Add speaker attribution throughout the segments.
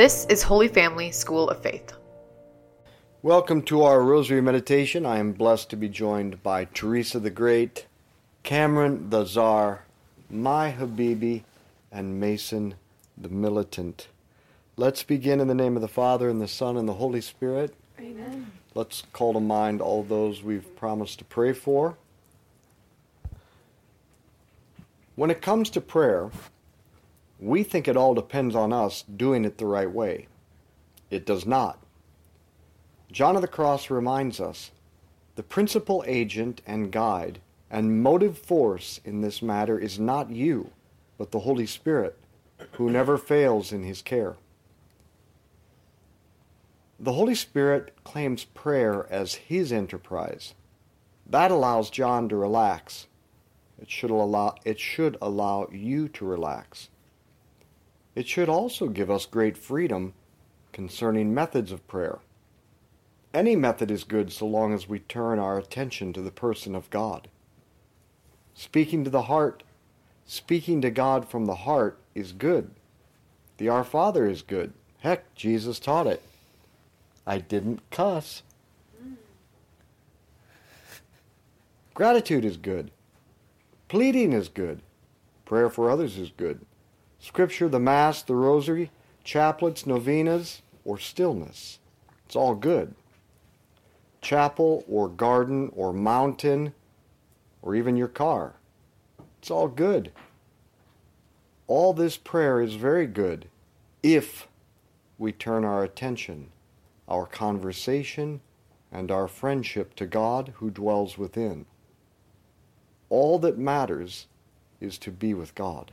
Speaker 1: This is Holy Family School of Faith.
Speaker 2: Welcome to our Rosary Meditation. I am blessed to be joined by Teresa the Great, Cameron the Czar, my Habibi, and Mason the Militant. Let's begin in the name of the Father, and the Son, and the Holy Spirit.
Speaker 3: Amen.
Speaker 2: Let's call to mind all those we've promised to pray for. When it comes to prayer, we think it all depends on us doing it the right way. It does not. John of the Cross reminds us the principal agent and guide and motive force in this matter is not you, but the Holy Spirit, who never fails in his care. The Holy Spirit claims prayer as his enterprise. That allows John to relax. It should allow, it should allow you to relax. It should also give us great freedom concerning methods of prayer. Any method is good so long as we turn our attention to the person of God. Speaking to the heart, speaking to God from the heart is good. The Our Father is good. Heck, Jesus taught it. I didn't cuss. Gratitude is good. Pleading is good. Prayer for others is good. Scripture, the Mass, the Rosary, chaplets, novenas, or stillness. It's all good. Chapel or garden or mountain or even your car. It's all good. All this prayer is very good if we turn our attention, our conversation, and our friendship to God who dwells within. All that matters is to be with God.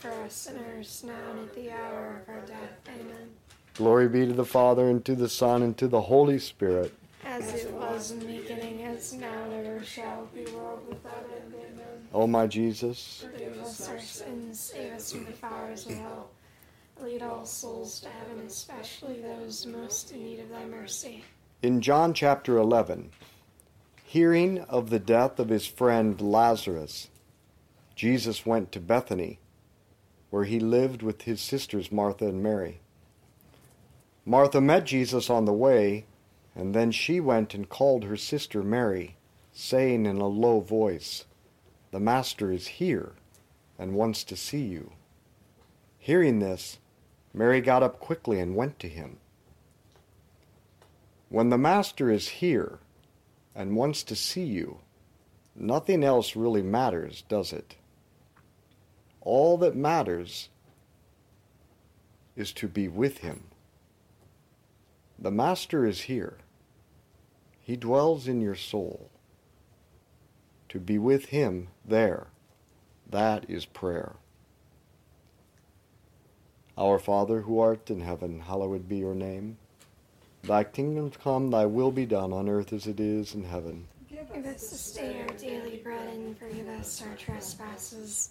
Speaker 3: for us sinners now and at the hour of our death. Amen.
Speaker 2: Glory be to the Father, and to the Son, and to the Holy Spirit.
Speaker 3: As it was in the beginning, as now and ever shall be, world without end. Amen.
Speaker 2: O my Jesus,
Speaker 3: Forgive us our sins, save us from the fires of hell. Lead all souls to heaven, especially those most in need of thy mercy.
Speaker 2: in John chapter 11, hearing of the death of his friend Lazarus, Jesus went to Bethany, where he lived with his sisters Martha and Mary. Martha met Jesus on the way, and then she went and called her sister Mary, saying in a low voice, The Master is here and wants to see you. Hearing this, Mary got up quickly and went to him. When the Master is here and wants to see you, nothing else really matters, does it? All that matters is to be with him. The Master is here. He dwells in your soul. To be with him there, that is prayer. Our Father who art in heaven, hallowed be your name. Thy kingdom come, thy will be done on earth as it is in heaven.
Speaker 3: Give us this day our daily bread and forgive us our trespasses,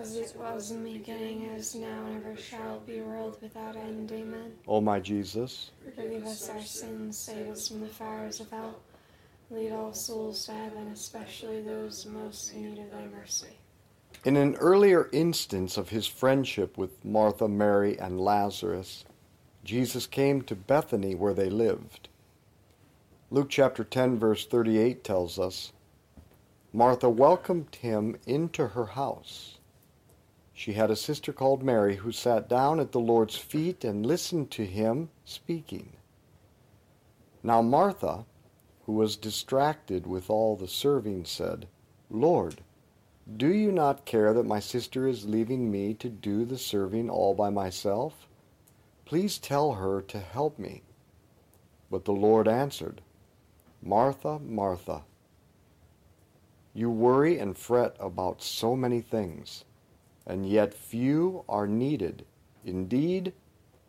Speaker 3: As it was in the beginning, as now, and ever shall be, world without end. Amen.
Speaker 2: O my Jesus,
Speaker 3: Forgive us our sins, save us from the fires of hell. Lead all souls to heaven, especially those most in need of thy mercy.
Speaker 2: in an earlier instance of his friendship with Martha, Mary, and Lazarus, Jesus came to Bethany where they lived. Luke chapter 10, verse 38 tells us Martha welcomed him into her house. She had a sister called Mary who sat down at the Lord's feet and listened to him speaking. Now Martha, who was distracted with all the serving, said, Lord, do you not care that my sister is leaving me to do the serving all by myself? Please tell her to help me. But the Lord answered, Martha, Martha, you worry and fret about so many things, and yet few are needed. Indeed,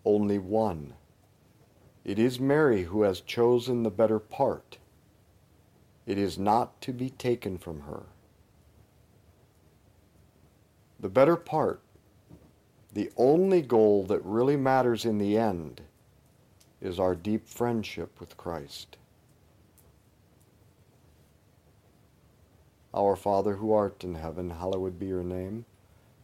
Speaker 2: only one. It is Mary who has chosen the better part. It is not to be taken from her. The better part, the only goal that really matters in the end, is our deep friendship with Christ. Our Father who art in heaven, hallowed be your name.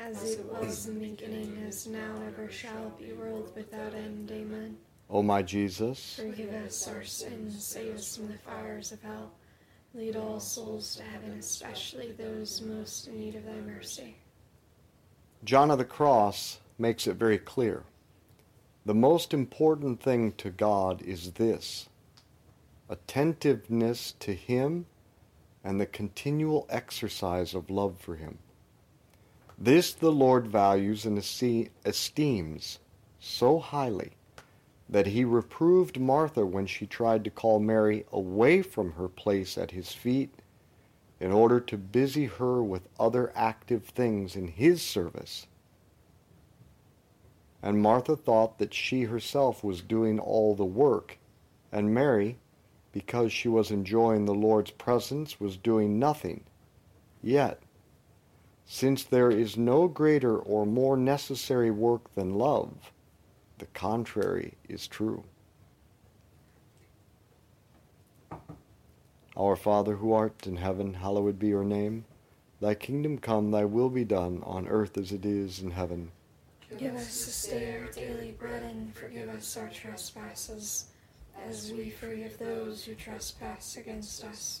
Speaker 3: As it was in the beginning, as now, and ever shall be, world without end. Amen.
Speaker 2: O my Jesus,
Speaker 3: Forgive us our sins, save us from the fires of hell. Lead all souls to heaven, especially those most in need of thy mercy.
Speaker 2: John of the Cross makes it very clear. The most important thing to God is this attentiveness to Him and the continual exercise of love for Him. This the Lord values and esteems so highly that He reproved Martha when she tried to call Mary away from her place at His feet in order to busy her with other active things in His service. And Martha thought that she herself was doing all the work, and Mary, because she was enjoying the Lord's presence, was doing nothing. Yet, since there is no greater or more necessary work than love, the contrary is true. Our Father who art in heaven, hallowed be your name. Thy kingdom come, thy will be done, on earth as it is in heaven.
Speaker 3: Give us this day our daily bread, and forgive us our trespasses, as we forgive those who trespass against us.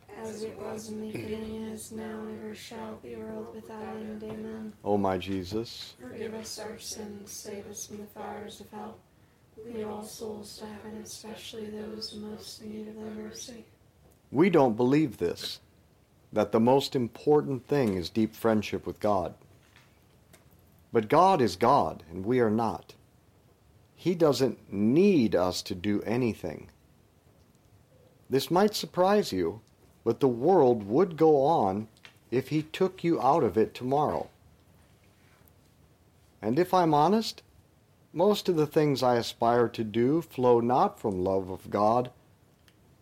Speaker 3: As it was in the beginning, is now, and ever shall be, world without end. Amen.
Speaker 2: O my Jesus,
Speaker 3: Forgive us our sins, save us from the fires of hell. Lead all souls to heaven, especially those most in need of thy mercy.
Speaker 2: we don't believe this that the most important thing is deep friendship with God. But God is God, and we are not. He doesn't need us to do anything. This might surprise you, but the world would go on if He took you out of it tomorrow. And if I'm honest, most of the things I aspire to do flow not from love of God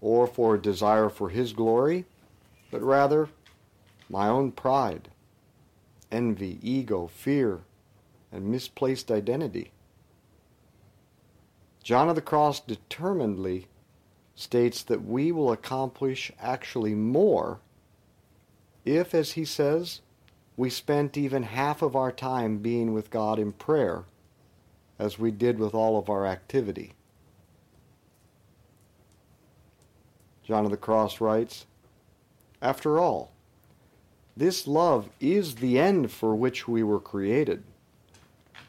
Speaker 2: or for a desire for His glory, but rather my own pride, envy, ego, fear, and misplaced identity. John of the Cross determinedly states that we will accomplish actually more if, as he says, we spent even half of our time being with God in prayer as we did with all of our activity. John of the Cross writes, After all, this love is the end for which we were created.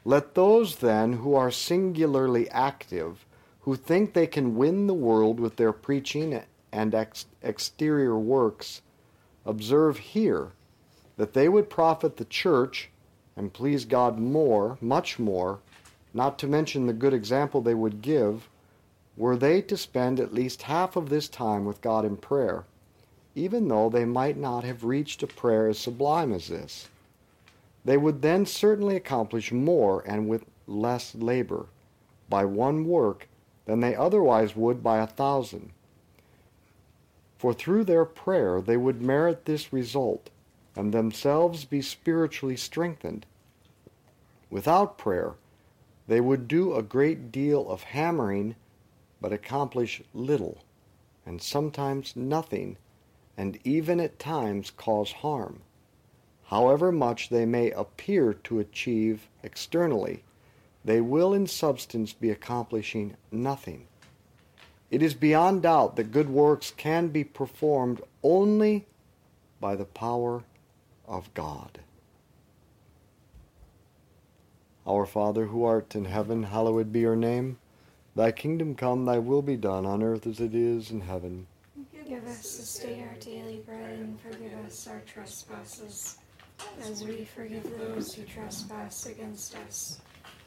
Speaker 2: Let those then who are singularly active, who think they can win the world with their preaching and ex- exterior works, observe here that they would profit the church and please God more, much more, not to mention the good example they would give, were they to spend at least half of this time with God in prayer, even though they might not have reached a prayer as sublime as this. They would then certainly accomplish more and with less labor by one work than they otherwise would by a thousand. For through their prayer they would merit this result and themselves be spiritually strengthened. Without prayer, they would do a great deal of hammering but accomplish little, and sometimes nothing, and even at times cause harm. However much they may appear to achieve externally, they will in substance be accomplishing nothing. It is beyond doubt that good works can be performed only by the power of God. Our Father who art in heaven, hallowed be your name. Thy kingdom come, thy will be done on earth as it is in heaven.
Speaker 3: Give us this day our daily bread, and forgive us our trespasses, as we forgive those who trespass against us.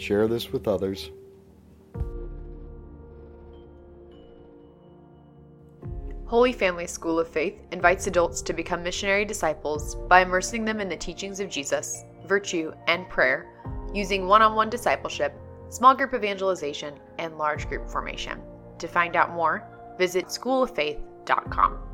Speaker 2: Share this with others.
Speaker 1: Holy Family School of Faith invites adults to become missionary disciples by immersing them in the teachings of Jesus, virtue, and prayer, using one on one discipleship, small group evangelization, and large group formation. To find out more, visit schooloffaith.com.